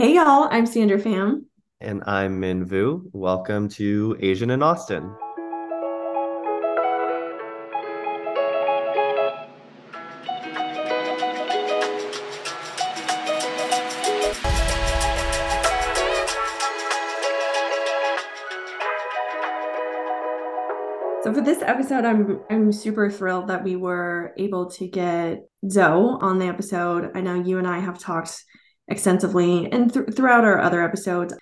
Hey y'all, I'm Sandra Pham. And I'm Min Vu. Welcome to Asian in Austin. So for this episode, I'm I'm super thrilled that we were able to get Zo on the episode. I know you and I have talked extensively and th- throughout our other episodes.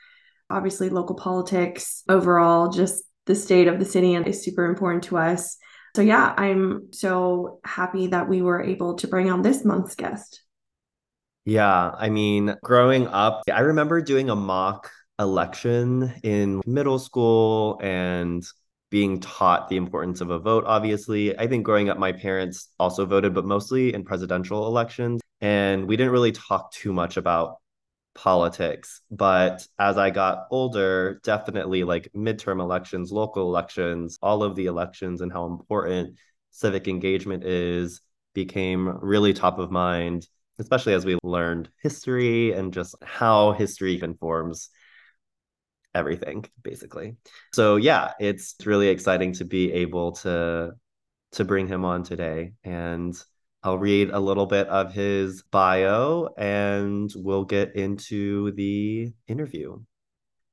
Obviously, local politics overall, just the state of the city, is super important to us. So yeah, I'm so happy that we were able to bring on this month's guest. Yeah, I mean, growing up, I remember doing a mock election in middle school and being taught the importance of a vote, obviously. I think growing up, my parents also voted, but mostly in presidential elections. And we didn't really talk too much about politics. But as I got older, definitely like midterm elections, local elections, all of the elections and how important civic engagement is became really top of mind, especially as we learned history and just how history informs everything basically. So yeah, it's really exciting to be able to to bring him on today and I'll read a little bit of his bio and we'll get into the interview.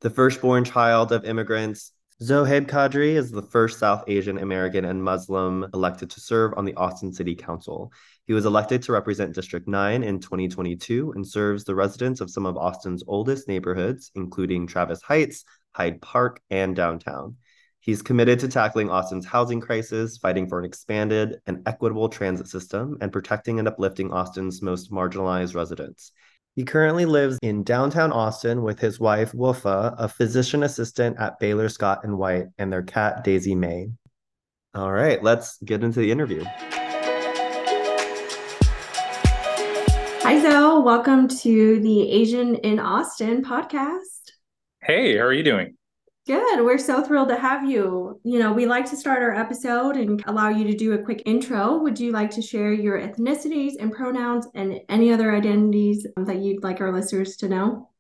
The firstborn child of immigrants, Zohaib Qadri is the first South Asian American and Muslim elected to serve on the Austin City Council. He was elected to represent District 9 in 2022 and serves the residents of some of Austin's oldest neighborhoods, including Travis Heights, Hyde Park, and downtown. He's committed to tackling Austin's housing crisis, fighting for an expanded and equitable transit system, and protecting and uplifting Austin's most marginalized residents. He currently lives in downtown Austin with his wife, Wafa, a physician assistant at Baylor Scott and White, and their cat, Daisy Mae. All right, let's get into the interview. Hi, Zo. Welcome to the Asian in Austin podcast. Hey, how are you doing? Good. We're so thrilled to have you. You know, we like to start our episode and allow you to do a quick intro. Would you like to share your ethnicities and pronouns and any other identities um, that you'd like our listeners to know?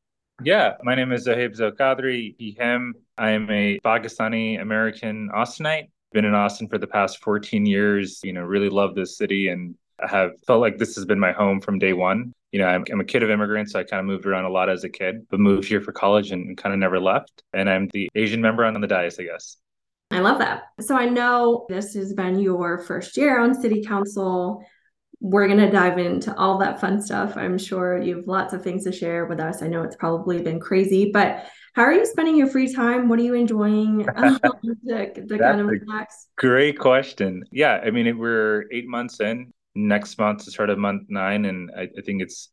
Yeah, my name is Zohaib Zo Qadri, he, him. I am a Pakistani American Austinite. Been in Austin for the past 14 years. You know, really love this city and I have felt like this has been my home from day one. You know, I'm, I'm a kid of immigrants. So I kind of moved around a lot as a kid, but moved here for college and, and kind of never left. And I'm the Asian member on the dais, I guess. I love that. So I know this has been your first year on city council. We're going to dive into all that fun stuff. I'm sure you have lots of things to share with us. I know it's probably been crazy, but how are you spending your free time? What are you enjoying um, to, to kind of relax? Great question. Yeah, I mean, we're eight months in next month to start of month nine, and I, I, think it's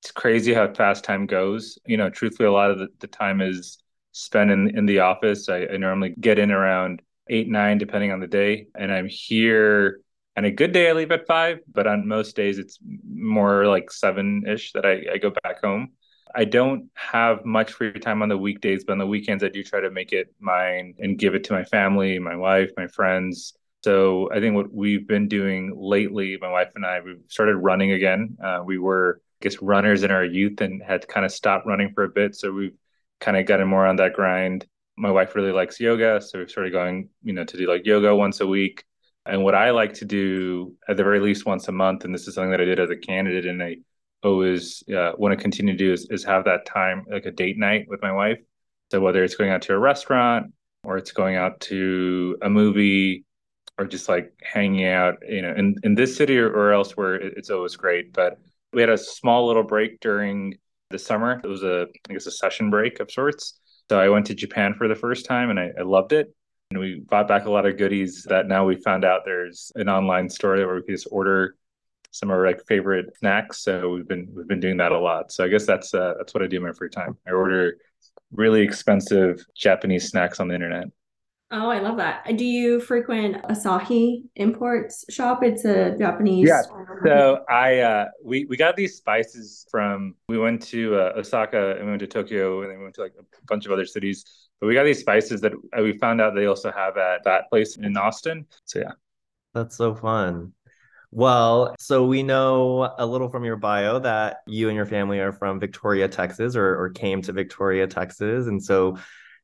it's crazy how fast time goes. You know, truthfully, a lot of the, the time is spent in in the office. I, I normally get in around eight nine, depending on the day, and I'm here. And a good day, I leave at five, but on most days, it's more like seven ish that I, I go back home. I don't have much free time on the weekdays, but on the weekends, I do try to make it mine and give it to my family, my wife, my friends, so I think what we've been doing lately, my wife and I, we've started running again. Uh, we were, I guess, runners in our youth and had kind of stopped running for a bit. So we've kind of gotten more on that grind. My wife really likes yoga, so we've started going, you know, to do like yoga once a week. And what I like to do at the very least once a month, and this is something that I did as a candidate, and I always uh, want to continue to do is, is have that time like a date night with my wife. So whether it's going out to a restaurant or it's going out to a movie or just like hanging out, you know, in, in this city or, or elsewhere, it's always great. But we had a small little break during the summer. It was a, I guess, a session break of sorts. So I went to Japan for the first time and I, I loved it. And we bought back a lot of goodies that now we found out there's an online store where we can just order some of our like favorite snacks. So we've been we've been doing that a lot. So I guess that's uh, that's what I do in my free time. I order really expensive Japanese snacks on the internet. Oh, I love that. Do you frequent Asahi Imports shop? It's a Japanese. Yeah. So I uh, we we got these spices from. We went to uh, Osaka and we went to Tokyo and then we went to like a bunch of other cities. But we got these spices that uh, we found out they also have at that place in Austin. So yeah, that's so fun. Well, so we know a little from your bio that you and your family are from Victoria, Texas, or, or came to Victoria, Texas. And so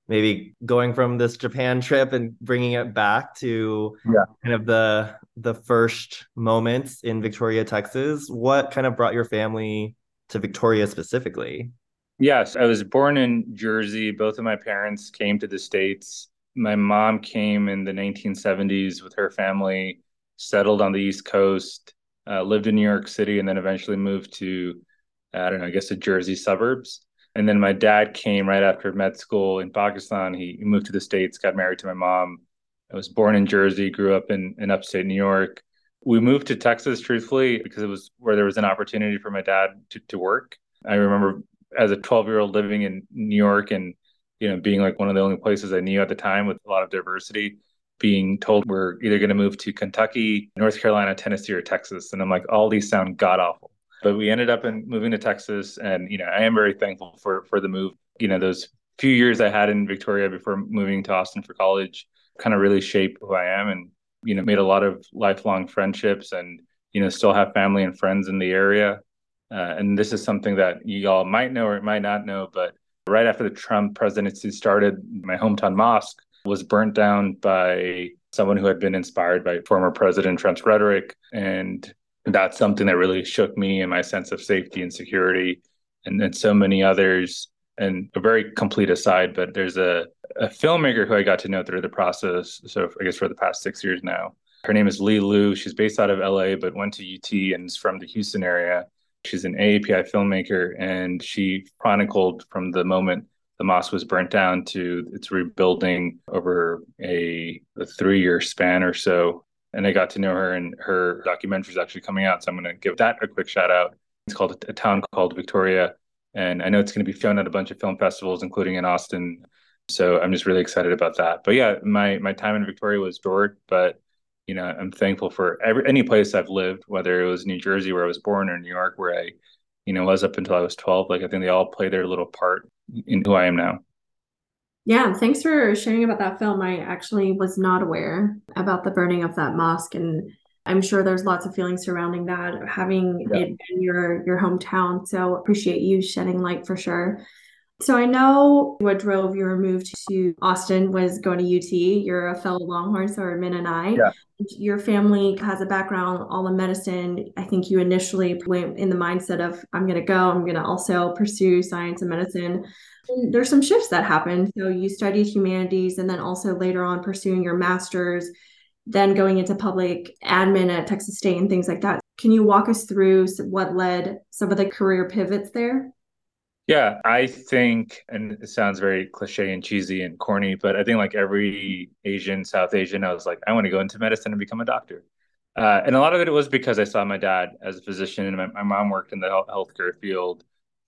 maybe going from this Japan trip and bringing it back to yeah. kind of the the first moments in Victoria, Texas. What kind of brought your family to Victoria specifically? Yes, I was born in Jersey. Both of my parents came to the States. My mom came in the 1970s with her family, settled on the East Coast, uh, lived in New York City, and then eventually moved to, I don't know, I guess the Jersey suburbs. And then my dad came right after med school in Pakistan. He, moved to the States, got married to my mom. I was born in Jersey, grew up in, in upstate New York. We moved to Texas, truthfully, because it was where there was an opportunity for my dad to, to work. I remember as a 12 year old living in New York and, you know, being like one of the only places I knew at the time with a lot of diversity, being told we're either going to move to Kentucky, North Carolina, Tennessee, or Texas. And I'm like, all these sound god awful. But we ended up in moving to Texas. And, you know, I am very thankful for, for the move. You know, those few years I had in Victoria before moving to Austin for college kind of really shaped who I am and, you know, made a lot of lifelong friendships and, you know, still have family and friends in the area. Uh, and this is something that you all might know or might not know, but right after the Trump presidency started, my hometown mosque was burnt down by someone who had been inspired by former President Trump's rhetoric. And that's something that really shook me and my sense of safety and security. And so many others. And a very complete aside, but there's a, a filmmaker who I got to know through the process. So I guess for the past six years now. Her name is Li Lu. She's based out of LA, but went to UT and is from the Houston area. She's an AAPI filmmaker, and she chronicled from the moment the mosque was burnt down to its rebuilding over a, a three year span or so. And I got to know her, and her documentary is actually coming out. So I'm going to give that a quick shout out. It's called A Town Called Victoria. And I know it's going to be shown at a bunch of film festivals, including in Austin. So I'm just really excited about that. But yeah, my my time in Victoria was short, but you know, I'm thankful for every any place I've lived, whether it was New Jersey where I was born or New York where I, you know, was up until I was 12. Like I think they all play their little part in who I am now. Yeah, thanks for sharing about that film. I actually was not aware about the burning of that mosque and I'm sure there's lots of feelings surrounding that, having yeah. it in your your hometown. So appreciate you shedding light for sure. So I know what drove your move to Austin was going to UT. You're a fellow Longhorn, so are Min and I. Yeah. Your family has a background all in medicine. I think you initially went in the mindset of I'm going to go. I'm going to also pursue science and medicine. There's some shifts that happened. So you studied humanities, and then also later on pursuing your master's, then going into public admin at Texas State and things like that. Can you walk us through what led some of the career pivots there? Yeah, I think, and it sounds very cliche and cheesy and corny, but I think like every Asian, South Asian, I was like, I want to go into medicine and become a doctor. Uh, and a lot of it was because I saw my dad as a physician and my, my mom worked in the health, healthcare field.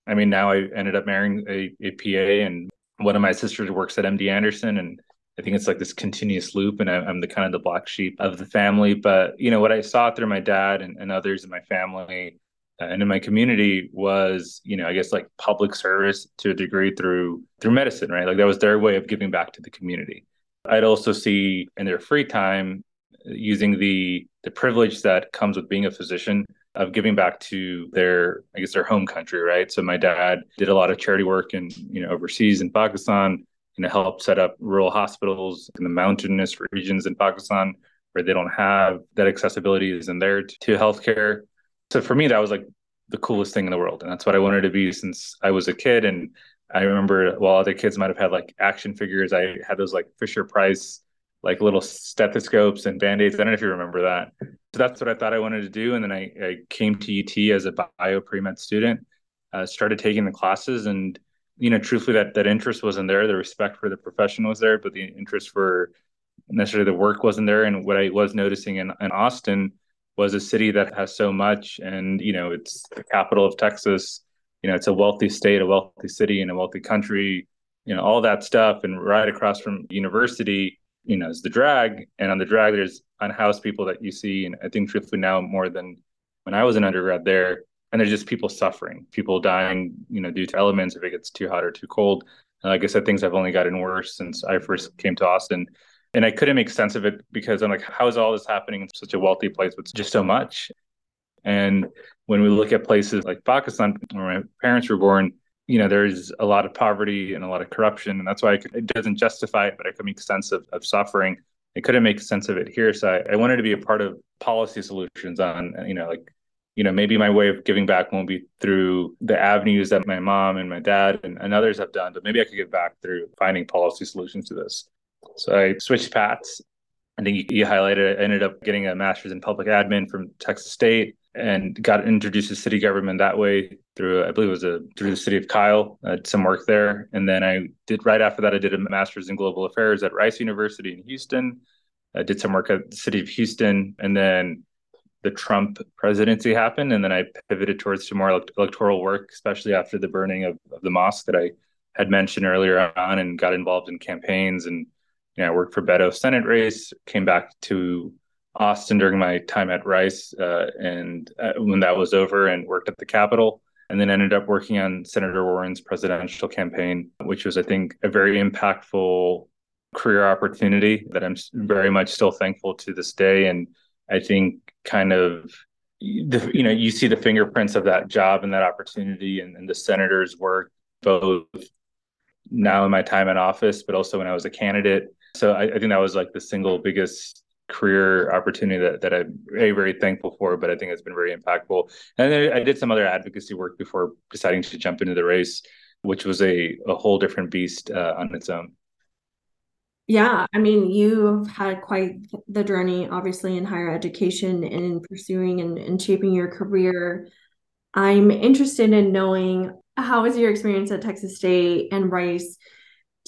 I mean, now I ended up marrying a, a PA, and one of my sisters works at MD Anderson, and I think it's like this continuous loop, and I, am the kind of the black sheep of the family. But you know, what I saw through my dad and, and others in my family uh, and in my community was you know i guess like public service to a degree through through medicine right like that was their way of giving back to the community i'd also see in their free time uh, using the the privilege that comes with being a physician of giving back to their i guess their home country right? So my dad did a lot of charity work in you know overseas in pakistan you know helped set up rural hospitals in the mountainous regions in pakistan where they don't have that accessibility isn't there to, to healthcare. So for me that was like the coolest thing in the world and that's what i wanted to be since i was a kid and i remember while other kids might have had like action figures i had those like fisher price like little stethoscopes and band-aids. I don't know if you remember that. So that's what i thought i wanted to do. And then i, I came to ut as a bio pre-med student uh, started taking the classes. And you know truthfully that that interest wasn't there. The respect for the profession was there but the interest for necessarily the work wasn't there. And what i was noticing in, in austin was a city that has so much and you know it's the capital of texas. You know it's a wealthy state a wealthy city and a wealthy country you know all that stuff. And right across from university you know is the drag. And on the drag there's unhoused people that you see and i think truthfully now more than when i was an undergrad there and there's just people suffering people dying you know due to elements. If it gets too hot or too cold and like i said things have only gotten worse since i first came to austin. And I couldn't make sense of it because I'm like, how is all this happening in such a wealthy place with just so much? And when we look at places like Pakistan, where my parents were born, you know, there's a lot of poverty and a lot of corruption. And that's why could, it doesn't justify it, but I could make sense of, of suffering. I couldn't make sense of it here. So I, I wanted to be a part of policy solutions on, you know, like, you know, maybe my way of giving back won't be through the avenues that my mom and my dad and, and others have done, but maybe I could give back through finding policy solutions to this. So I switched paths. I think you, you highlighted, I ended up getting a master's in public admin from Texas State and got introduced to city government that way through I believe it was a through the city of Kyle. I some work there, and then I did right after that I did a master's in global affairs at Rice University in Houston. I did some work at the city of Houston, and then the Trump presidency happened, and then I pivoted towards some more electoral work, especially after the burning of, of the mosque that I had mentioned earlier on, and got involved in campaigns and you know I worked for Beto Senate race, came back to Austin during my time at Rice, uh, and uh, when that was over, and worked at the Capitol, and then ended up working on Senator Warren's presidential campaign, which was, I think, a very impactful career opportunity that I'm very much still thankful to this day. And I think, kind of, the, you know, you see the fingerprints of that job and that opportunity, and, and the senator's work both now in my time in office, but also when I was a candidate. So I, I think that was like the single biggest career opportunity that, that I'm very, very thankful for, but I think it's been very impactful. And then I did some other advocacy work before deciding to jump into the race, which was a, a whole different beast uh, on its own. Yeah, I mean, you've had quite the journey, obviously, in higher education and in pursuing and, and shaping your career. I'm interested in knowing how was your experience at Texas State and Rice?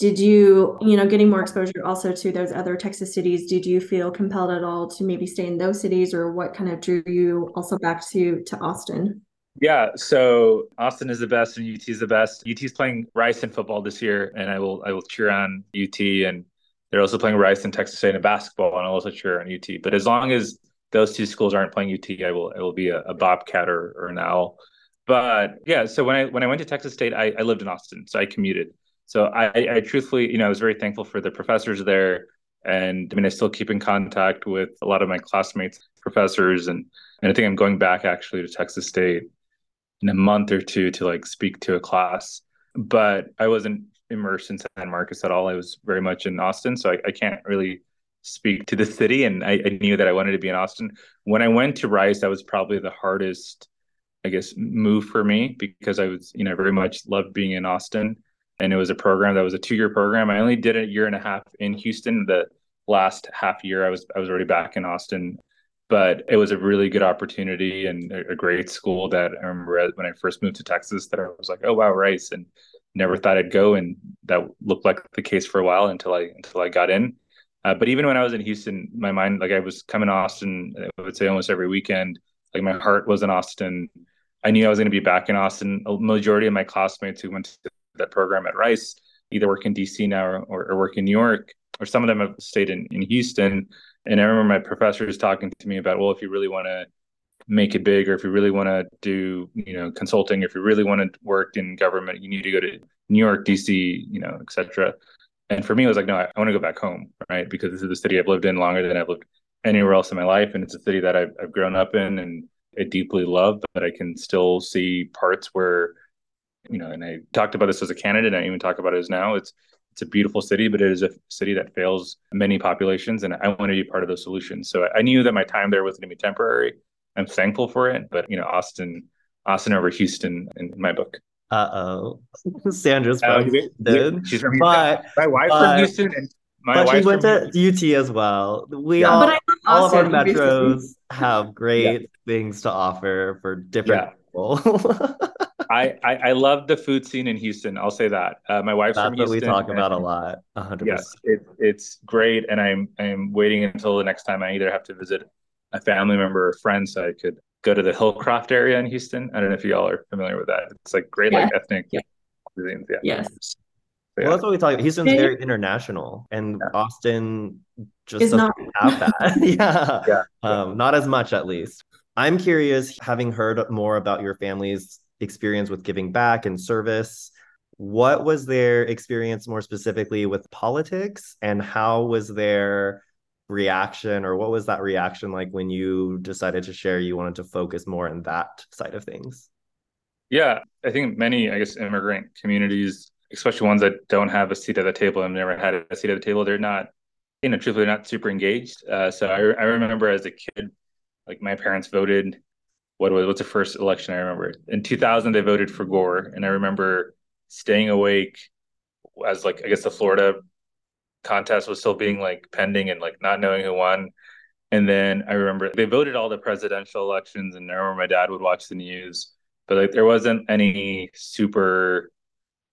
Did you you know getting more exposure also to those other texas cities did you feel compelled at all to maybe stay in those cities or what kind of drew you also back to to austin? Yeah so austin is the best and ut is the best. UT is playing rice in football this year and i will i will cheer on ut and they're also playing rice and texas state in basketball and i'll also cheer on ut but as long as those two schools aren't playing ut i will i will be a, a bobcat or, or an owl. But yeah so when i when i went to texas state I, I lived in austin so i commuted so I, I truthfully, you know, I was very thankful for the professors there. And I mean, I still keep in contact with a lot of my classmates, professors, and and I think I'm going back actually to Texas State in a month or two to like speak to a class. But I wasn't immersed in San Marcos at all. I was very much in Austin, so I, I can't really speak to the city. And I, I knew that I wanted to be in Austin. When I went to Rice, that was probably the hardest, I guess, move for me because I was, you know, very much loved being in Austin and it was a program that was a two year program. I only did a year and a half in Houston. The last half year, I was I was already back in Austin, but it was a really good opportunity and a, a great school that I remember when I first moved to Texas that I was like, oh wow, Rice, and never thought I'd go, and that looked like the case for a while until I until I got in. Uh, but even when I was in Houston, my mind like I was coming to Austin, I would say almost every weekend. Like my heart was in Austin. I knew I was going to be back in Austin. A majority of my classmates who went to that program at Rice either work in DC now or, or, work in New York, or some of them have stayed in, in Houston. And I remember my professors talking to me about, well, if you really want to make it big, or if you really want to do, you know, consulting, if you really want to work in government, you need to go to New York, DC, you know, etc. And for me, it was like, no, I, I want to go back home, right? Because this is the city I've lived in longer than I've lived anywhere else in my life, and it's a city that I've, I've grown up in and I deeply love, but I can still see parts where you know, and I talked about this as a candidate, and I even talk about it as now. It's it's a beautiful city, but it is a city that fails many populations, and I want to be part of those solutions. So I knew that my time there was going to be temporary. I'm thankful for it, but you know, Austin, Austin over Houston in my book. Uh oh, Sandra's from uh, Houston. She's from Houston. But, my wife from Houston, and my but she went to Houston. UT as well. We yeah, all, all of our metros have great yeah. things to offer for different yeah. people. I, I, I love the food scene in Houston. I'll say that. Uh, my wife's That's from Houston. what we talk about a lot. 100%. Yes, it, it's great, and I'm I'm waiting until the next time I either have to visit a family member or friend so I could go to the Hillcroft area in Houston. I don't know if y'all are familiar with that. It's like great yeah. like ethnic yeah. cuisines. Yeah. Yes. So, yeah. Well, that's what we talk about. Houston's very international, and Austin just doesn't not. have that. yeah. yeah. Um, not as much, at least. I'm curious, having heard more about your family's experience with giving back and service. What was their experience more specifically with politics and how was their reaction or what was that reaction like when you decided to share you wanted to focus more on that side of things? Yeah i think many i guess immigrant communities especially ones that don't have a seat at the table and never had a seat at the table they're not you know truthfully not super engaged. Uh, so I, I remember as a kid like my parents voted what was what's the first election I remember? In 2000, they voted for Gore, and I remember staying awake as like I guess the Florida contest was still being like pending and like not knowing who won. And then I remember they voted all the presidential elections, and I remember my dad would watch the news, but like there wasn't any super,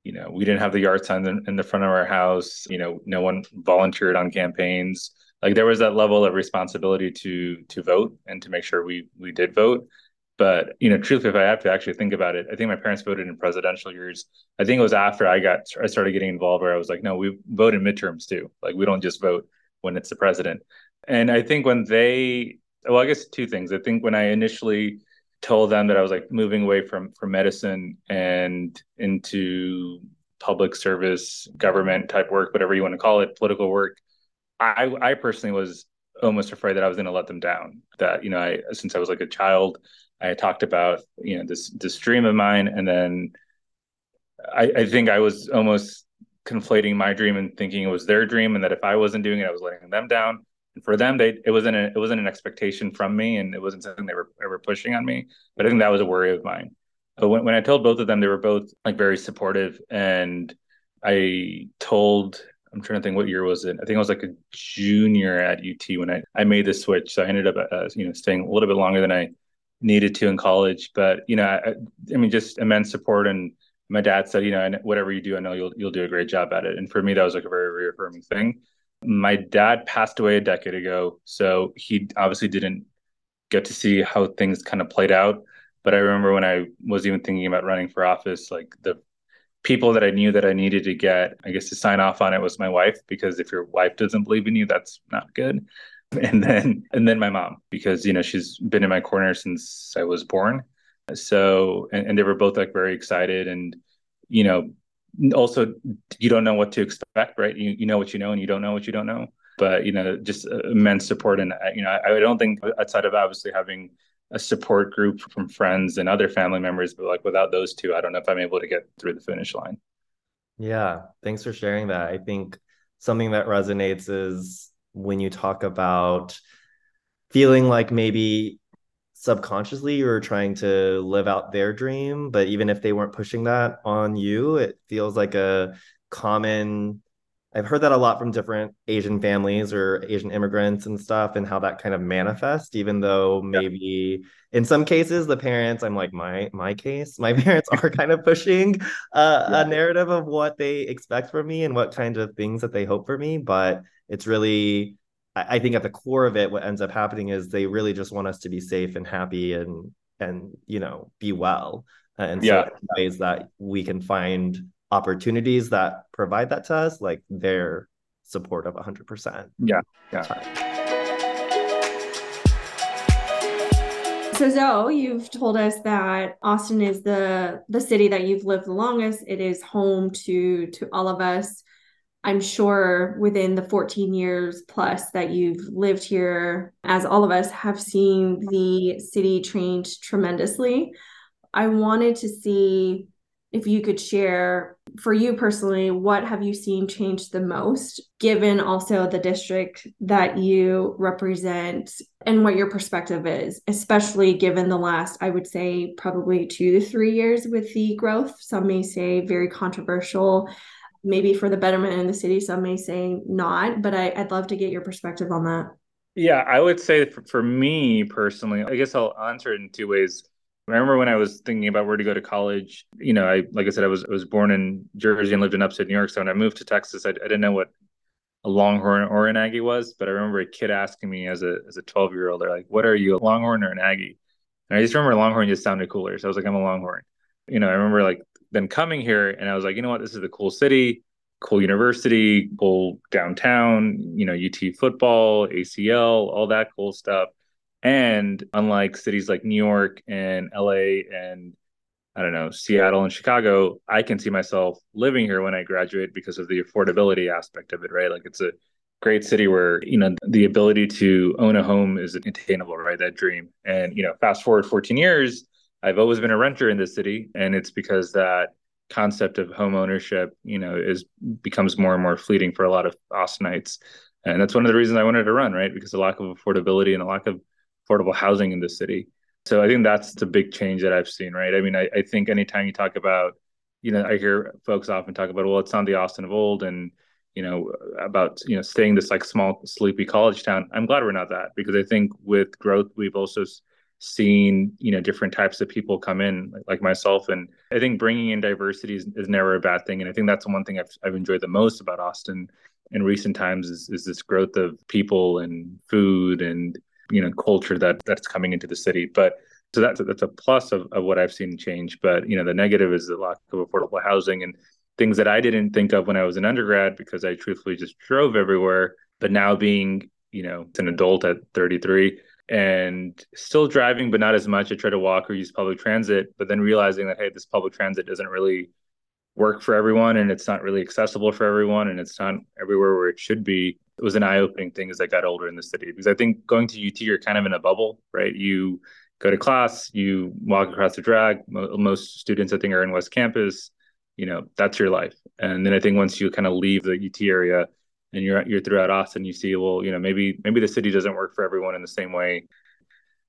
you know, we didn't have the yard signs in, in the front of our house. You know, no one volunteered on campaigns. Like there was that level of responsibility to to vote and to make sure we we did vote. But you know, truthfully, if I have to actually think about it, I think my parents voted in presidential years. I think it was after I got I started getting involved where I was like, no, we vote in midterms too. Like we don't just vote when it's the president. And I think when they, well, I guess two things. I think when I initially told them that I was like moving away from from medicine and into public service, government type work, whatever you want to call it, political work. I I personally was almost afraid that I was going to let them down. That you know, I since I was like a child, I talked about you know this this dream of mine, and then I, I think I was almost conflating my dream and thinking it was their dream, and that if I wasn't doing it, I was letting them down. And for them, they it wasn't a, it wasn't an expectation from me, and it wasn't something they were ever pushing on me. But I think that was a worry of mine. But when when I told both of them, they were both like very supportive, and I told I'm trying to think what year was it. I think I was like a junior at UT when I, I made the switch. So I ended up, uh, you know, staying a little bit longer than I needed to in college. But you know, I, I mean, just immense support. And my dad said, you know, whatever you do, I know you'll you'll do a great job at it. And for me, that was like a very reaffirming thing. My dad passed away a decade ago, so he obviously didn't get to see how things kind of played out. But I remember when I was even thinking about running for office, like the people that I knew that I needed to get, I guess, to sign off on it was my wife, because if your wife doesn't believe in you, that's not good. and then and then my mom because you know she's been in my corner since I was born. So and, and they were both like very excited and you know also you don't know what to expect right? You, you know what you know and you don't know what you don't know. But you know just immense support and you know I, I don't think outside of obviously having a support group from friends and other family members but like without those two i don't know if i'm able to get through the finish line. Yeah. Thanks for sharing that. I think something that resonates is when you talk about feeling like maybe subconsciously you were trying to live out their dream but even if they weren't pushing that on you it feels like a common I've heard that a lot from different Asian families or Asian immigrants and stuff, and how that kind of manifests. Even though maybe yeah. in some cases the parents, I'm like my my case, my parents are kind of pushing uh, yeah. a narrative of what they expect from me and what kind of things that they hope for me. But it's really, I, I think at the core of it, what ends up happening is they really just want us to be safe and happy and and you know be well. And so yeah. ways that we can find opportunities that provide that to us, like their support of 100%. Yeah. Yeah. So Zo, you've told us that Austin is the the city that you've lived the longest. It is home to to all of us. I'm sure within the 14 years plus that you've lived here, as all of us have seen the city change tremendously. I wanted to see if you could share for you personally what have you seen change the most given also the district that you represent and what your perspective is especially given the last i would say probably 2 to 3 years with the growth some may say very controversial maybe for the betterment in the city some may say not but I, would love to get your perspective on that yeah i would say for, for me personally i guess i'll answer it in two ways I remember when I was thinking about where to go to college, you know, I like I said, I was I was born in Jersey and lived in upstate New York. So when I moved to Texas, I, I didn't know what a Longhorn or an Aggie was, but I remember a kid asking me as a as a 12 year old, they're like, "What are you, a Longhorn or an Aggie?" And I just remember Longhorn just sounded cooler, so I was like, "I'm a Longhorn." You know, I remember like then coming here, and I was like, you know what, this is a cool city, cool university, cool downtown, you know, UT football, ACL, all that cool stuff. And unlike cities like New York and LA and I don't know, Seattle and Chicago, I can see myself living here when I graduate because of the affordability aspect of it, right? Like it's a great city where, you know, the ability to own a home is attainable, right? That dream. And, you know, fast forward 14 years, I've always been a renter in this city. And it's because that concept of home ownership, you know, is becomes more and more fleeting for a lot of Austinites. And that's one of the reasons I wanted to run, right? Because the lack of affordability and the lack of affordable housing in the city. So I think that's the big change that I've seen, right? I mean, I, I think anytime you talk about, you know, I hear folks often talk about, well, it's not the Austin of old and, you know, about, you know, staying this like small, sleepy college town. I'm glad we're not that because I think with growth, we've also seen, you know, different types of people come in like, myself. And I think bringing in diversity is, is never a bad thing. And I think that's one thing I've, I've enjoyed the most about Austin in recent times is, is this growth of people and food and you know culture that that's coming into the city but so that's that's a plus of, of what i've seen change but you know the negative is the lack of affordable housing and things that i didn't think of when i was an undergrad because i truthfully just drove everywhere but now being you know an adult at 33 and still driving but not as much. I try to walk or use public transit but then realizing that hey this public transit doesn't really work for everyone and it's not really accessible for everyone and it's not everywhere where it should be. It was an eye-opening thing as i got older in the city because i think going to ut you're kind of in a bubble right? You go to class you walk across the drag. Most students i think are in west campus. You know that's your life. And then i think once you kind of leave the ut area and you're you're throughout austin you see well you know maybe maybe the city doesn't work for everyone in the same way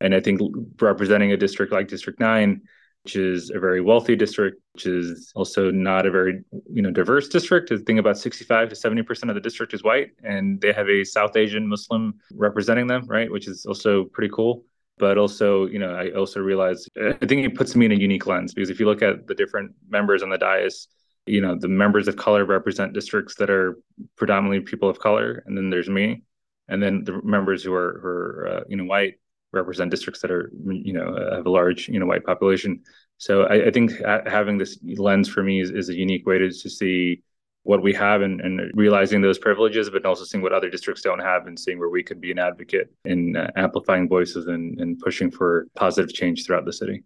and i think representing a district like district 9 which is a very wealthy district, which is also not a very you know diverse district. I think about 65 to 70 percent of the district is white, and they have a South Asian Muslim representing them, right? Which is also pretty cool. But also, you know, I also realize I think it puts me in a unique lens because if you look at the different members on the dais, you know, the members of color represent districts that are predominantly people of color, and then there's me, and then the members who are, who are uh, you know white represent districts that are you know have a large you know white population. So i, I think ha- having this lens for me is, is a unique way to, to see what we have and, and realizing those privileges but also seeing what other districts don't have and seeing where we could be an advocate in uh, amplifying voices and, and pushing for positive change throughout the city.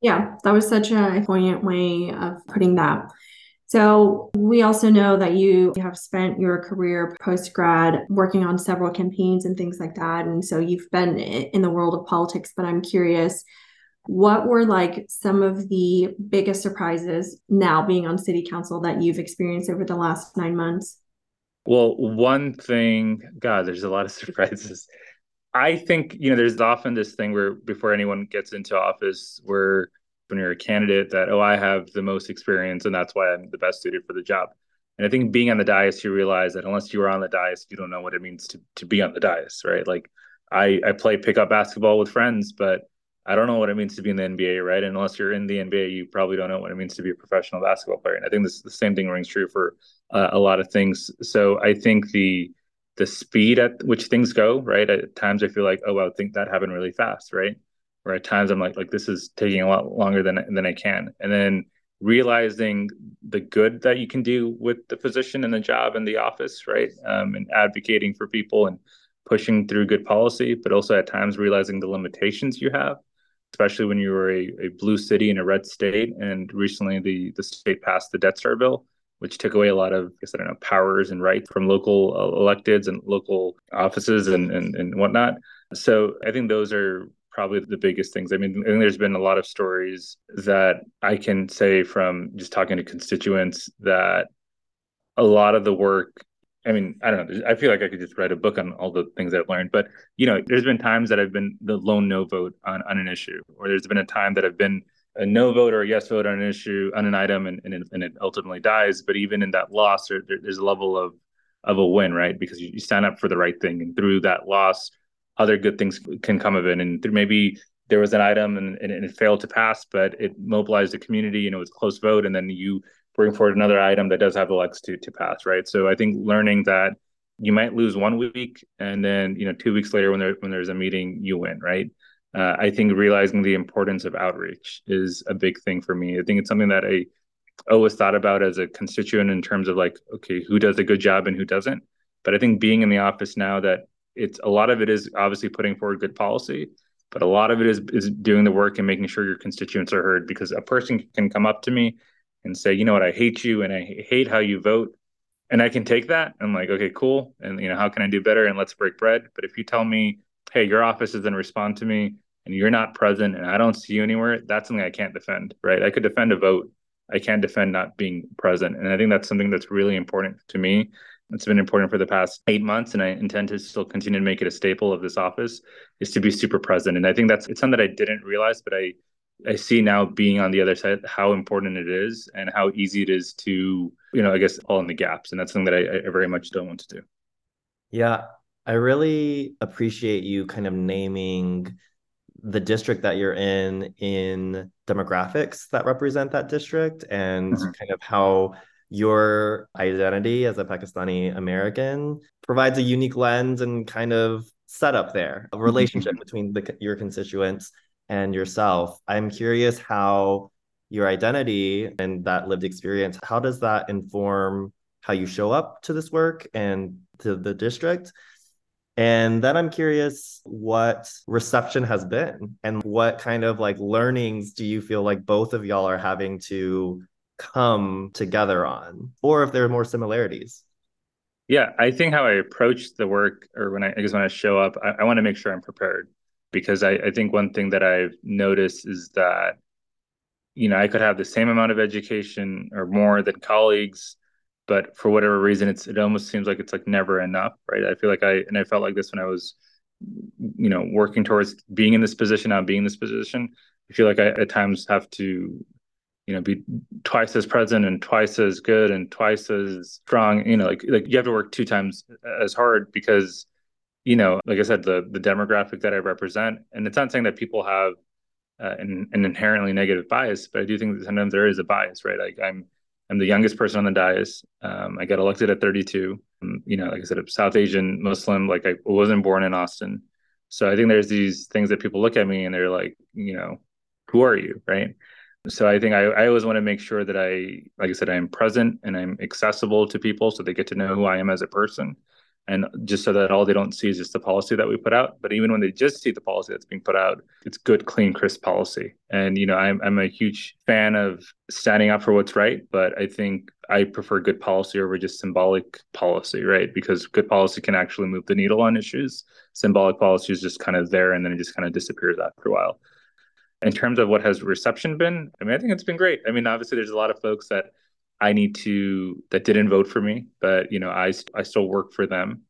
Yeah that was such a poignant way of putting that so, we also know that you have spent your career post grad working on several campaigns and things like that. And so you've been in the world of politics, but I'm curious what were like some of the biggest surprises now being on city council that you've experienced over the last nine months? Well, one thing, God, there's a lot of surprises. I think, you know, there's often this thing where before anyone gets into office, where when you're a candidate that oh i have the most experience and that's why i'm the best suited for the job. And i think being on the dais you realize that unless you are on the dais you don't know what it means to, to be on the dais right? Like i i play pickup basketball with friends but i don't know what it means to be in the nba right? And unless you're in the nba you probably don't know what it means to be a professional basketball player. And i think this the same thing rings true for uh, a lot of things. So i think the the speed at which things go right? At times i feel like oh i think that happened really fast right where at times I'm like, like this is taking a lot longer than than I can, and then realizing the good that you can do with the position and the job and the office, right, um, and advocating for people and pushing through good policy, but also at times realizing the limitations you have, especially when you were a, a blue city in a red state, and recently the the state passed the Death Star bill. Which took away a lot of, I guess I don't know, powers and rights from local uh, electeds and local offices and, and and whatnot. So I think those are probably the biggest things. I mean, I think there's been a lot of stories that I can say from just talking to constituents that a lot of the work I mean, I don't know. I feel like I could just write a book on all the things I've learned. But you know, there's been times that I've been the lone no vote on, on an issue, or there's been a time that I've been a no vote or a yes vote on an issue on an item, and, and, it, and it ultimately dies. But even in that loss, there, there's a level of of a win, right? Because you, you stand up for the right thing, and through that loss, other good things can come of it. And maybe there was an item and, and, it failed to pass, but it mobilized the community and it was a close vote. And then you bring forward another item that does have the legs to, to pass, right? So I think learning that you might lose one week and then, you know, two weeks later when there when there's a meeting, you win, right? Uh, I think realizing the importance of outreach is a big thing for me. I think it's something that I always thought about as a constituent in terms of like, okay, who does a good job and who doesn't. But I think being in the office now that it's a lot of it is obviously putting forward good policy but a lot of it is is doing the work and making sure your constituents are heard because a person can come up to me and say, you know what, I hate you and I hate how you vote. And I can take that. I'm like, okay, cool. And you know, how can I do better? And let's break bread. But if you tell me, hey, your office doesn't respond to me and you're not present and I don't see you anywhere, that's something I can't defend, right? I could defend a vote. I can't defend not being present. And I think that's something that's really important to me it's been important for the past eight months and i intend to still continue to make it a staple of this office is to be super present. And i think that's it's something that i didn't realize but i i see now being on the other side how important it is and how easy it is to you know i guess all in the gaps. And that's something that i, I very much don't want to do. Yeah. I really appreciate you kind of naming the district that you're in in demographics that represent that district and mm-hmm. kind of how your identity as a Pakistani American provides a unique lens and kind of setup there, a mm-hmm. relationship between the, your constituents and yourself. I'm curious how your identity and that lived experience, how does that inform how you show up to this work and to the district? And then I'm curious what reception has been and what kind of like learnings do you feel like both of y'all are having to come together on, or if there are more similarities. Yeah, I think how I approach the work, or when I, I guess when I show up, I, I want to make sure I'm prepared because I, I think one thing that I've noticed is that you know I could have the same amount of education or more than colleagues, but for whatever reason, it's it almost seems like it's like never enough, right? I feel like I and I felt like this when I was, you know, working towards being in this position, now being in this position. I feel like I at times have to you know be twice as present and twice as good and twice as strong you know like like you have to work two times as hard because you know like i said the the demographic that i represent and it's not saying that people have uh, an, an inherently negative bias but i do think that sometimes there is a bias right? Like i'm i'm the youngest person on the dais. Um, i got elected at 32 um, you know like i said a south asian muslim like i wasn't born in austin. So i think there's these things that people look at me and they're like you know who are you? Right so I think I, I always want to make sure that I, like I said, I'm present and I'm accessible to people so they get to know who I am as a person. And just so that all they don't see is just the policy that we put out. But even when they just see the policy that's being put out, it's good, clean, crisp policy. And, you know, I'm, I'm a huge fan of standing up for what's right. But I think I prefer good policy over just symbolic policy, right? Because good policy can actually move the needle on issues. Symbolic policy is just kind of there and then it just kind of disappears after a while in terms of what has reception been, I mean, I think it's been great. I mean, obviously, there's a lot of folks that I need to that didn't vote for me, but you know, I I still work for them.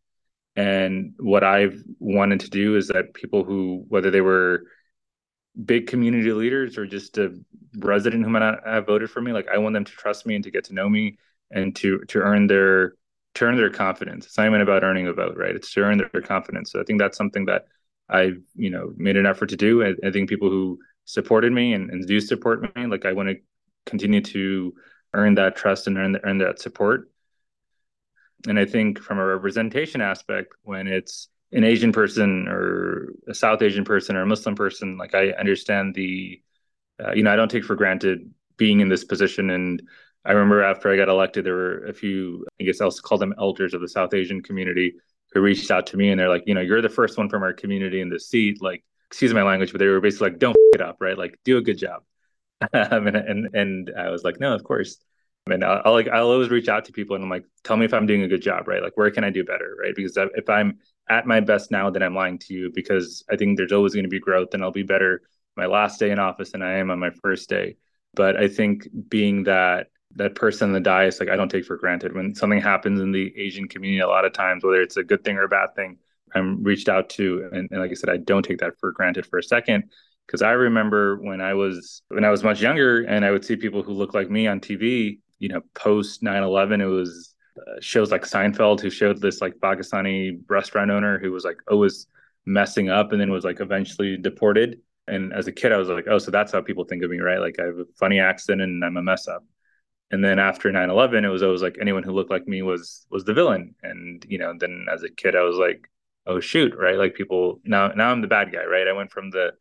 And what I've wanted to do is that people who, whether they were big community leaders or just a resident who might not have voted for me, like I want them to trust me and to get to know me and to to earn their to earn their confidence. It's not even about earning a vote, right? It's to earn their confidence. So I think that's something that I've you know made an effort to do. I, I think people who supported me and, and do support me. Like I want to continue to earn that trust and earn, earn that support. And I think from a representation aspect, when it's an Asian person or a South Asian person or a Muslim person, like I understand the, uh, you know, I don't take for granted being in this position. And I remember after I got elected, there were a few, I guess I'll call them elders of the South Asian community who reached out to me and they're like, you know, you're the first one from our community in this seat. Like, excuse my language, but they were basically like, "Don't it up, right? Like, do a good job." um, and, and and I was like, "No, of course." And I'll, I'll, like I'll always reach out to people and I'm like, "Tell me if I'm doing a good job, right? Like, where can I do better, right? Because if I'm at my best now, then I'm lying to you because I think there's always going to be growth, and I'll be better my last day in office than I am on my first day. But I think being that that person on the dais, like I don't take for granted when something happens in the Asian community. A lot of times, whether it's a good thing or a bad thing, I'm reached out to, and, and like I said, I don't take that for granted for a second because I remember when I was when I was much younger, and I would see people who looked like me on TV. You know, post 9/11, it was uh, shows like Seinfeld who showed this like Pakistani restaurant owner who was like always messing up, and then was like eventually deported. And as a kid, I was like, oh, so that's how people think of me, right? Like I have a funny accent and I'm a mess up. And then after 9/11, it was always like anyone who looked like me was was the villain. And you know, then as a kid, I was like, oh shoot, right? Like people now now I'm the bad guy, right? I went from the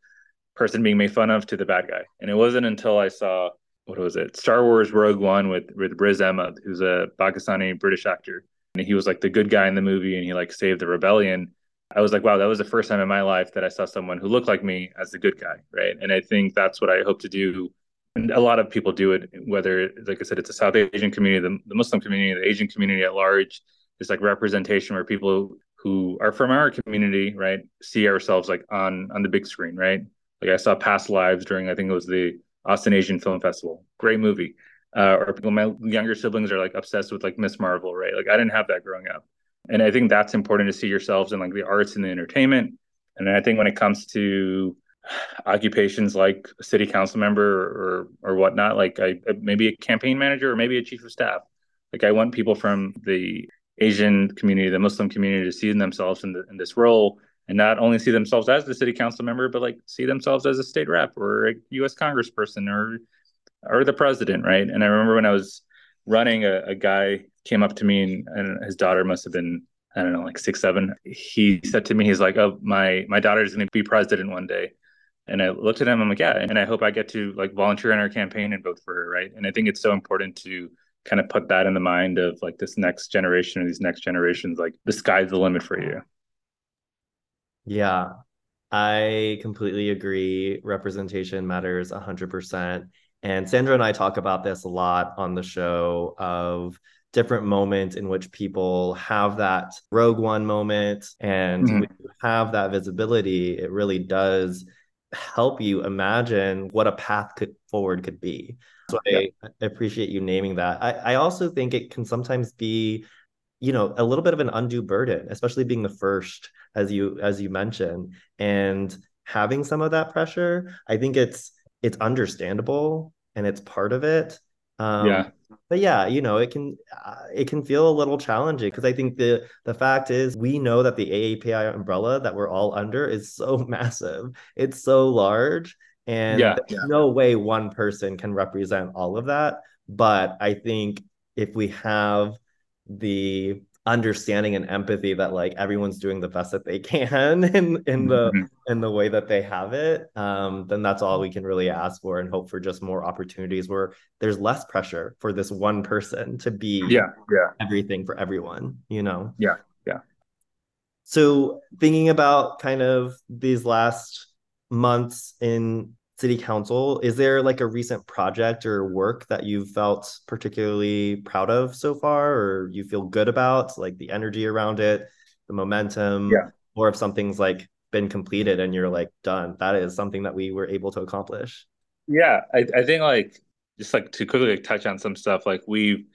person being made fun of to the bad guy. And it wasn't until I saw what was it? Star Wars Rogue One with with Riz Ahmed, who's a Pakistani British actor. And he was like the good guy in the movie and he like saved the rebellion. I was like, wow, that was the first time in my life that I saw someone who looked like me as the good guy, right? And I think that's what I hope to do. And a lot of people do it, whether, like I said, it's a South Asian community, the, the Muslim community, the Asian community at large. It's like representation where people who are from our community, right, see ourselves like on on the big screen, right? Like I saw Past Lives during, I think it was the Austin Asian Film Festival. Great movie. Uh, or people, my younger siblings are like obsessed with like Ms. Marvel, right? Like I didn't have that growing up. And I think that's important to see yourselves in like the arts and the entertainment. And I think when it comes to occupations like a city council member or or whatnot, like I maybe a campaign manager or maybe a chief of staff. Like I want people from the Asian community, the Muslim community, to see themselves in, the, in this role and not only see themselves as the city council member, but like see themselves as a state rep or a U.S. congressperson or or the president, right? And I remember when I was running, a, a guy came up to me and, and his daughter must have been I don't know, like six, seven. He said to me, he's like, "Oh, my my daughter's going to be president one day." And I looked at him. I'm like, "Yeah," and I hope I get to like volunteer in our campaign and vote for her, right? And I think it's so important to kind of put that in the mind of like this next generation or these next generations like the sky's the limit for you. Yeah. I completely agree. Representation matters 100% and sandra and i talk about this a lot on the show of different moments in which people have that rogue one moment and mm-hmm. when you have that visibility it really does help you imagine what a path could forward could be so. I, I, appreciate you naming that. I, I also think it can sometimes be, you know, a little bit of an undue burden, especially being the first, as you as you mentioned, and having some of that pressure. I think it's it's understandable and it's part of it. Um, yeah. But yeah, you know, it can uh, it can feel a little challenging because I think the the fact is we know that the AAPI umbrella that we're all under is so massive. It's so large and yeah, yeah. no way one person can represent all of that. But I think if we have the understanding and empathy that like everyone's doing the best that they can in in the mm-hmm. in the way that they have it um then that's all we can really ask for and hope for just more opportunities where there's less pressure for this one person to be yeah yeah everything for everyone you know yeah yeah so thinking about kind of these last months in city council is there like a recent project or work that you've felt particularly proud of so far or you feel good about like the energy around it the momentum yeah. or if something's like been completed and you're like done that is something that we were able to accomplish? Yeah i, I think like just like to quickly like, touch on some stuff like we've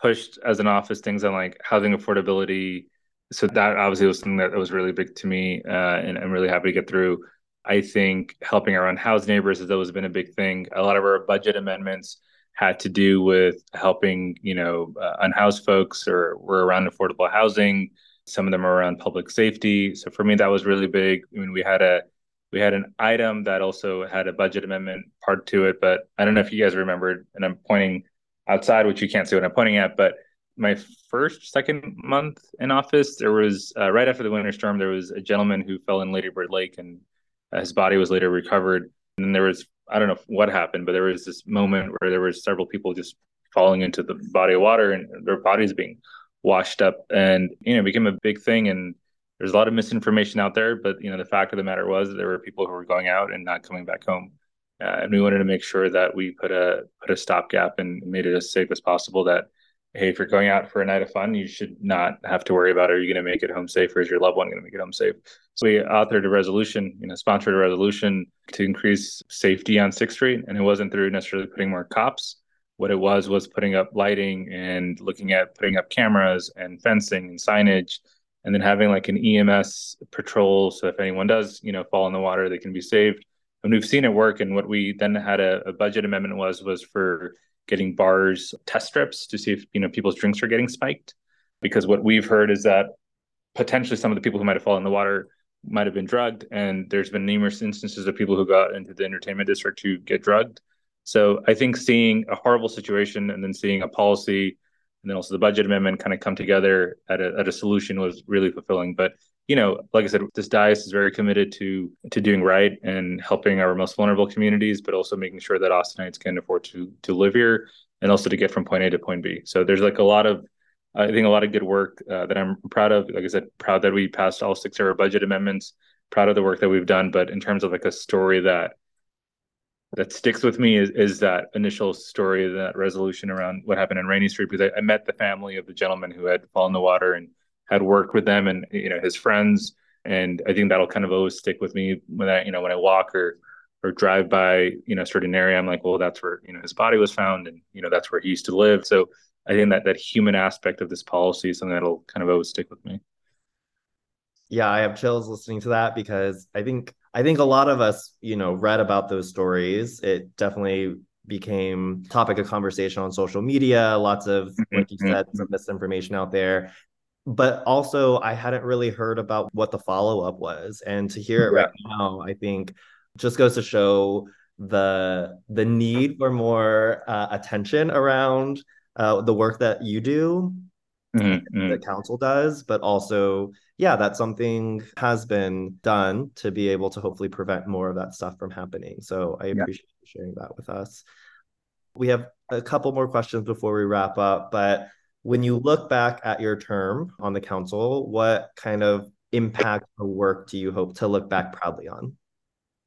pushed as an office things on like housing affordability. So that obviously was something that was really big to me uh, and i'm really happy to get through I think helping our unhoused neighbors has always been a big thing. A lot of our budget amendments had to do with helping, you know, uh, unhoused folks or were around affordable housing. Some of them are around public safety. So for me, that was really big. I mean, we had a we had an item that also had a budget amendment part to it, but I don't know if you guys remembered. And I'm pointing outside, which you can't see what I'm pointing at, but my first second month in office there was uh, right after the winter storm there was a gentleman who fell in Lady Bird Lake and his body was later recovered. And then there was I don't know what happened, but there was this moment where there were several people just falling into the body of water and their bodies being washed up, and you know, it became a big thing. And there's a lot of misinformation out there, but you know, the fact of the matter was that there were people who were going out and not coming back home. Uh, and we wanted to make sure that we put a put a stopgap and made it as safe as possible that hey, if you're going out for a night of fun, you should not have to worry about are you going to make it home safe or is your loved one going to make it home safe? So we authored a resolution, you know, sponsored a resolution to increase safety on Sixth Street, and it wasn't through necessarily putting more cops. What it was was putting up lighting and looking at putting up cameras and fencing and signage, and then having like an EMS patrol. So if anyone does, you know, fall in the water, they can be saved. And we've seen it work. And what we then had a, a budget amendment was was for getting bars test strips to see if you know people's drinks are getting spiked. Because what we've heard is that potentially some of the people who might have fallen in the water might have been drugged and there's been numerous instances of people who got into the entertainment district to get drugged. So i think seeing a horrible situation and then seeing a policy and then also the budget amendment kind of come together at a, at a solution was really fulfilling. But you know, like I said, this dais is very committed to to doing right and helping our most vulnerable communities, but also making sure that Austinites can afford to to live here and also to get from point A to point B. So there's like a lot of I think a lot of good work uh, that I'm proud of. Like I said, proud that we passed all six of our budget amendments. Proud of the work that we've done. But in terms of like a story that that sticks with me is, is that initial story, that resolution around what happened in Rainey Street. Because I, I met the family of the gentleman who had fallen in the water and had worked with them, and you know his friends. And I think that'll kind of always stick with me when I, you know, when I walk or or drive by, you know, a certain area. I'm like, well, that's where you know his body was found, and you know that's where he used to live. So I think that that human aspect of this policy is something that'll kind of always stick with me. Yeah, I have chills listening to that because I think I think a lot of us, you know, read about those stories. It definitely became topic of conversation on social media. Lots of, like you mm-hmm. said, some misinformation out there. But also, I hadn't really heard about what the follow up was, and to hear it yeah. right now, I think just goes to show the the need for more uh, attention around uh, the work that you do, mm-hmm. the council does, but also, yeah, that something has been done to be able to hopefully prevent more of that stuff from happening. So I appreciate yeah. you sharing that with us. We have a couple more questions before we wrap up, but when you look back at your term on the council, what kind of impact or work do you hope to look back proudly on?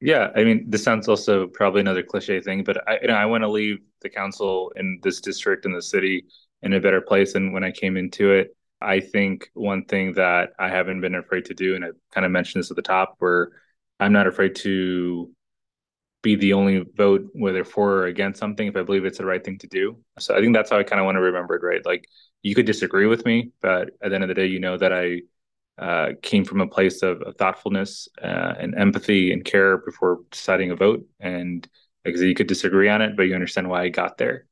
Yeah, I mean, this sounds also probably another cliche thing, but I, you know, I want to leave the council in this district in the city in a better place than when I came into it. I think one thing that I haven't been afraid to do, and I kind of mentioned this at the top, where I'm not afraid to be the only vote, whether for or against something, if I believe it's the right thing to do. So I think that's how I kind of want to remember it, right? Like you could disagree with me, but at the end of the day, you know that I uh, came from a place of, of thoughtfulness uh, and empathy and care before deciding a vote. And like I you could disagree on it, but you understand why I got there.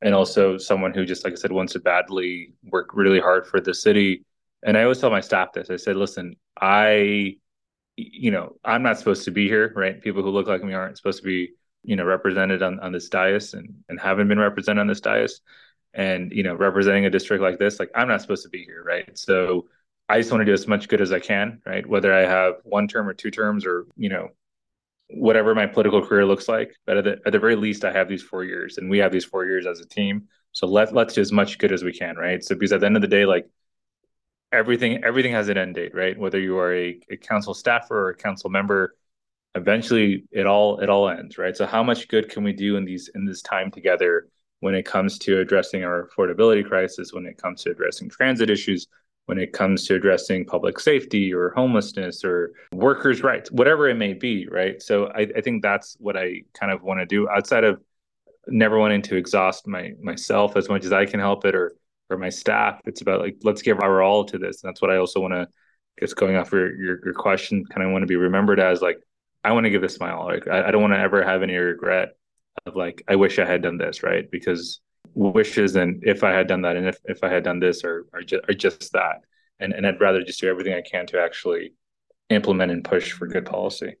And also someone who just, like I said, wants to badly work really hard for the city. And I always tell my staff this. I said, listen, I, you know, I'm not supposed to be here, right? People who look like me aren't supposed to be, you know, represented on, on this dais and, and haven't been represented on this dais. And, you know, representing a district like this, like I'm not supposed to be here, right? So I just want to do as much good as I can, right? Whether I have one term or two terms or, you know, whatever my political career looks like. But at the, at the very least, I have these four years and we have these four years as a team. So let, let's do as much good as we can, right? So because at the end of the day, like everything, everything has an end date, right? Whether you are a, a council staffer or a council member, eventually it all, it all ends, right? So how much good can we do in these, in this time together when it comes to addressing our affordability crisis, when it comes to addressing transit issues, when it comes to addressing public safety or homelessness or workers' rights, whatever it may be, right? So I, I think that's what I kind of want to do outside of never wanting to exhaust my myself as much as I can help it or or my staff. It's about like let's give our all to this. And that's what I also want to guess going off your, your, your question, kind of want to be remembered as like I want to give this my all. Like I, I don't want to ever have any regret of like I wish I had done this, right? Because wishes and if I had done that and if, if I had done this or are just, are just that. And, and I'd rather just do everything I can to actually implement and push for good policy.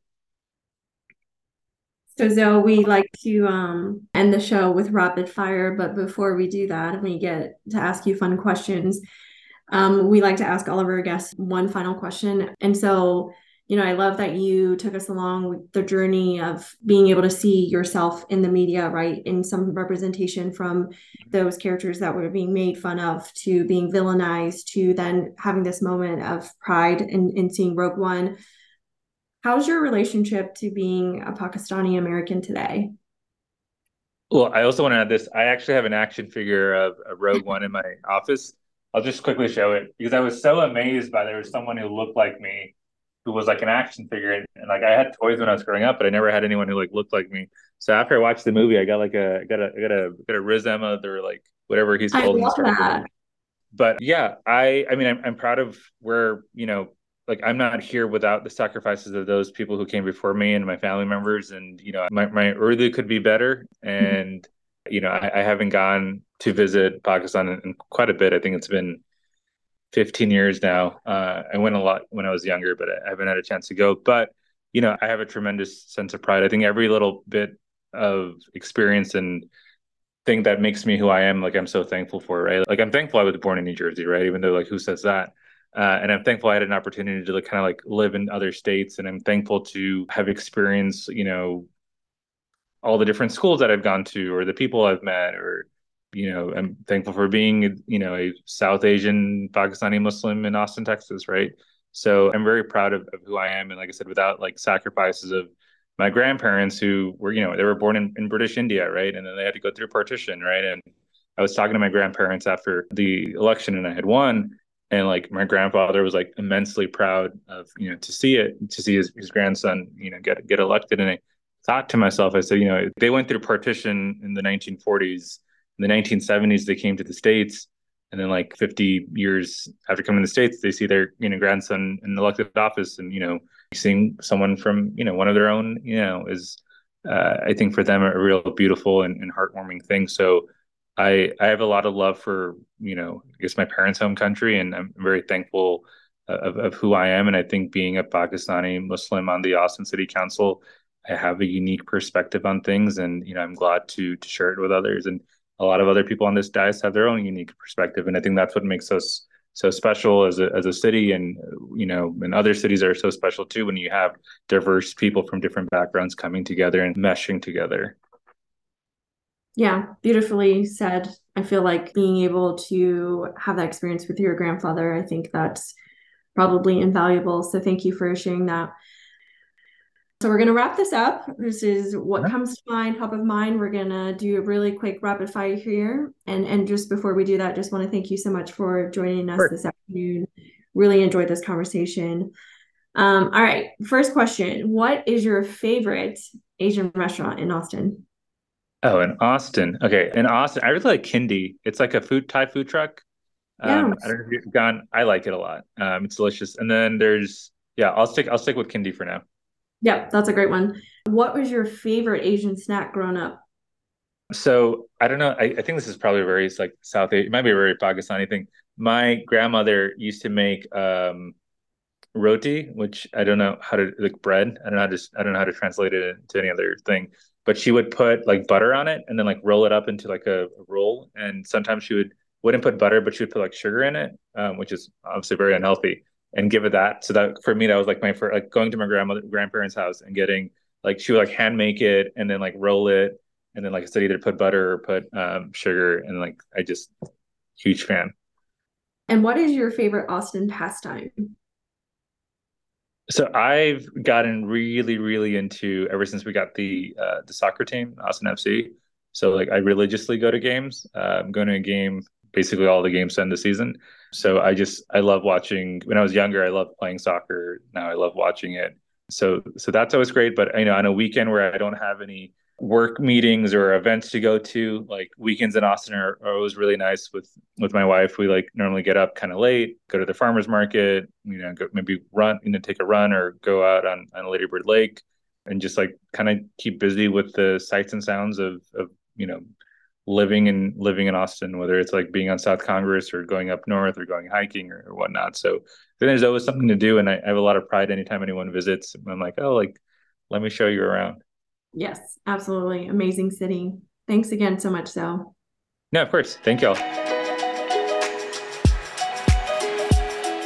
So Zo, we like to um, end the show with rapid fire, but before we do that, we get to ask you fun questions. Um, we like to ask all of our guests one final question. And so you know, I love that you took us along the journey of being able to see yourself in the media, right? In some representation from those characters that were being made fun of to being villainized to then having this moment of pride in seeing Rogue One. How's your relationship to being a Pakistani American today? Well, I also want to add this. I actually have an action figure of a Rogue One in my office. I'll just quickly show it because I was so amazed by there was someone who looked like me who was like an action figure and, and, like I had toys when I was growing up, but I never had anyone who like looked like me. So after I watched the movie, I got like a I got a I got a got a Riz Ahmed or like whatever he's called. I love that. But yeah, I I mean I'm I'm proud of where you know like I'm not here without the sacrifices of those people who came before me and my family members, and you know my my early could be better, mm-hmm. and mm-hmm. you know I, I haven't gone to visit Pakistan in, in quite a bit. I think it's been 15 years now. Uh, I went a lot when I was younger, but I haven't had a chance to go. But you know, I have a tremendous sense of pride. I think every little bit of experience and thing that makes me who I am, like I'm so thankful for, right? Like I'm thankful I was born in New Jersey, right? Even though like who says that? Uh, and I'm thankful I had an opportunity to kind of like live in other states, and I'm thankful to have experienced, you know, all the different schools that I've gone to, or the people I've met, or you know, I'm thankful for being, you know, a South Asian Pakistani Muslim in Austin, Texas, right? So I'm very proud of, of who I am. And like I said, without like sacrifices of my grandparents who were, you know, they were born in, in British India, right? And then they had to go through partition, right? And I was talking to my grandparents after the election and I had won. And like my grandfather was like immensely proud of, you know, to see it, to see his, his grandson, you know, get get elected. And I thought to myself, I said, you know, they went through partition in the 1940s. In the 1970s, they came to the States and then like 50 years after coming to the states they see their you know grandson in the elected office and you know seeing someone from you know one of their own you know is uh, i think for them a real beautiful and, and, heartwarming thing so i i have a lot of love for you know i guess my parents home country and i'm very thankful uh, of, of who i am. And i think being a pakistani muslim on the austin city council i have a unique perspective on things and you know i'm glad to to share it with others. And a lot of other people on this dais have their own unique perspective and i think that's what makes us so special as a, as a city. And you know and other cities are so special too when you have diverse people from different backgrounds coming together and meshing together yeah beautifully said i feel like being able to have that experience with your grandfather i think that's probably invaluable so thank you for sharing that so we're going to wrap this up. This is what comes to mind, top of mind. We're going to do a really quick rapid fire here. And and just before we do that, just want to thank you so much for joining us sure. this afternoon. Really enjoyed this conversation. Um, all right, first question. What is your favorite Asian restaurant in Austin? Oh, in Austin. Okay. In Austin, I really like Kin Dee. It's like a food Thai food truck. Um, yes. I don't know if you've gone. I like it a lot. Um, it's delicious. And then there's yeah, I'll stick I'll stick with Kin Dee for now. Yeah, that's a great one. What was your favorite Asian snack growing up? So I don't know. I, I think this is probably very like South Asian. It might be a very Pakistani thing. My grandmother used to make um, roti, which I don't know how to like bread. I don't know how to I don't know how to translate it into any other thing. But she would put like butter on it and then like roll it up into like a, a roll. And sometimes she would wouldn't put butter, but she would put like sugar in it, um, which is obviously very unhealthy and give it that. So that for me, that was like my first, like going to my grandmother, grandparents' house and getting like she would like hand make it and then like roll it and then like I said, either put butter or put um, sugar and like I just huge fan. And what is your favorite Austin pastime? So I've gotten really, really into ever since we got the uh, the soccer team, Austin FC. So like I religiously go to games. Uh, I'm going to a game basically all the games end the season. So I just I love watching. When I was younger, I loved playing soccer. Now I love watching it. So so that's always great. But you know, on a weekend where I don't have any work meetings or events to go to, like weekends in Austin are, are always really nice with with my wife. We like normally get up kind of late, go to the farmers market, you know, go, maybe run, you know, take a run or go out on on Lady Bird Lake and just like kind of keep busy with the sights and sounds of of you know living in living in Austin, whether it's like being on South Congress or going up north or going hiking or, or whatnot. So then there's always something to do, and I, I, have a lot of pride anytime anyone visits. I'm like, oh, like let me show you around. Yes, absolutely, amazing city. Thanks again so much, Zo. No, of course. Thank y'all.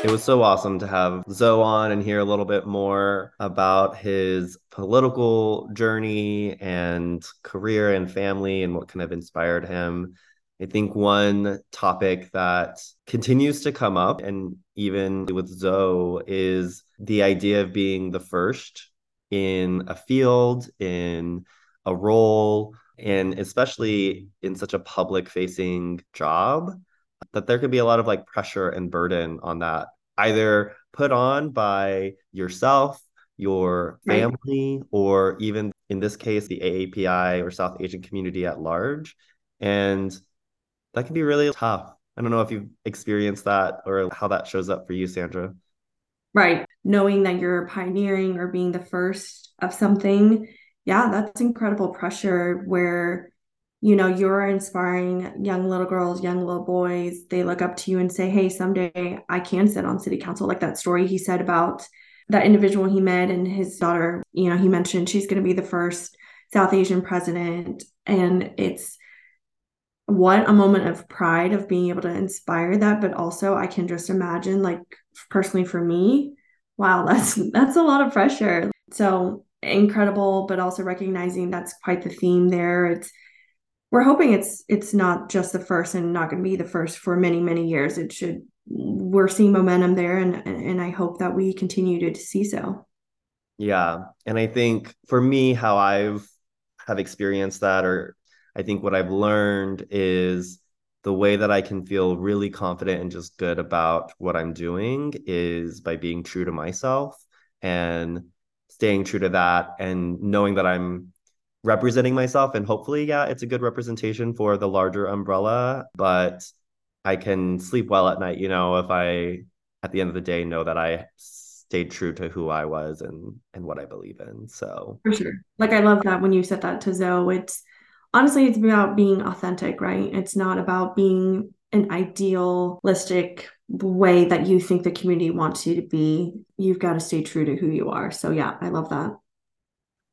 It was so awesome to have Zo on and hear a little bit more about his political journey and career and family and what kind of inspired him. I think one topic that continues to come up, and even with Zo, is the idea of being the first in a field, in a role, and especially in such a public facing job that there could be a lot of like pressure and burden on that either put on by yourself, your family, right. or even in this case, the AAPI or South Asian community at large. And that can be really tough. I don't know if you've experienced that or how that shows up for you, Sandra. Right. Knowing that you're pioneering or being the first of something. Yeah, that's incredible pressure where you know you're inspiring young little girls young little boys they look up to you and say hey someday i can sit on city council like that story he said about that individual he met and his daughter you know he mentioned she's going to be the first south asian president and it's what a moment of pride of being able to inspire that but also i can just imagine like personally for me wow that's that's a lot of pressure. So incredible but also recognizing that's quite the theme there. It's we're hoping it's it's not just the first and not going to be the first for many many years. It should we're seeing momentum there and and i hope that we continue to see so. Yeah and i think for me how i've have experienced that or i think what i've learned is the way that i can feel really confident and just good about what i'm doing is by being true to myself and staying true to that and knowing that i'm representing myself. And hopefully yeah it's a good representation for the larger umbrella but i can sleep well at night you know if i at the end of the day know that i stayed true to who i was and and what i believe in. So for sure. Like i love that when you said that to Zo. It's honestly it's about being authentic right it's not about being an idealistic way that you think the community wants you to be you've got to stay true to who you are so yeah i love that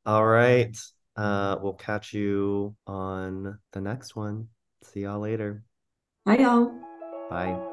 all right uh, we'll catch you on the next one. See y'all later. Bye, y'all. Bye.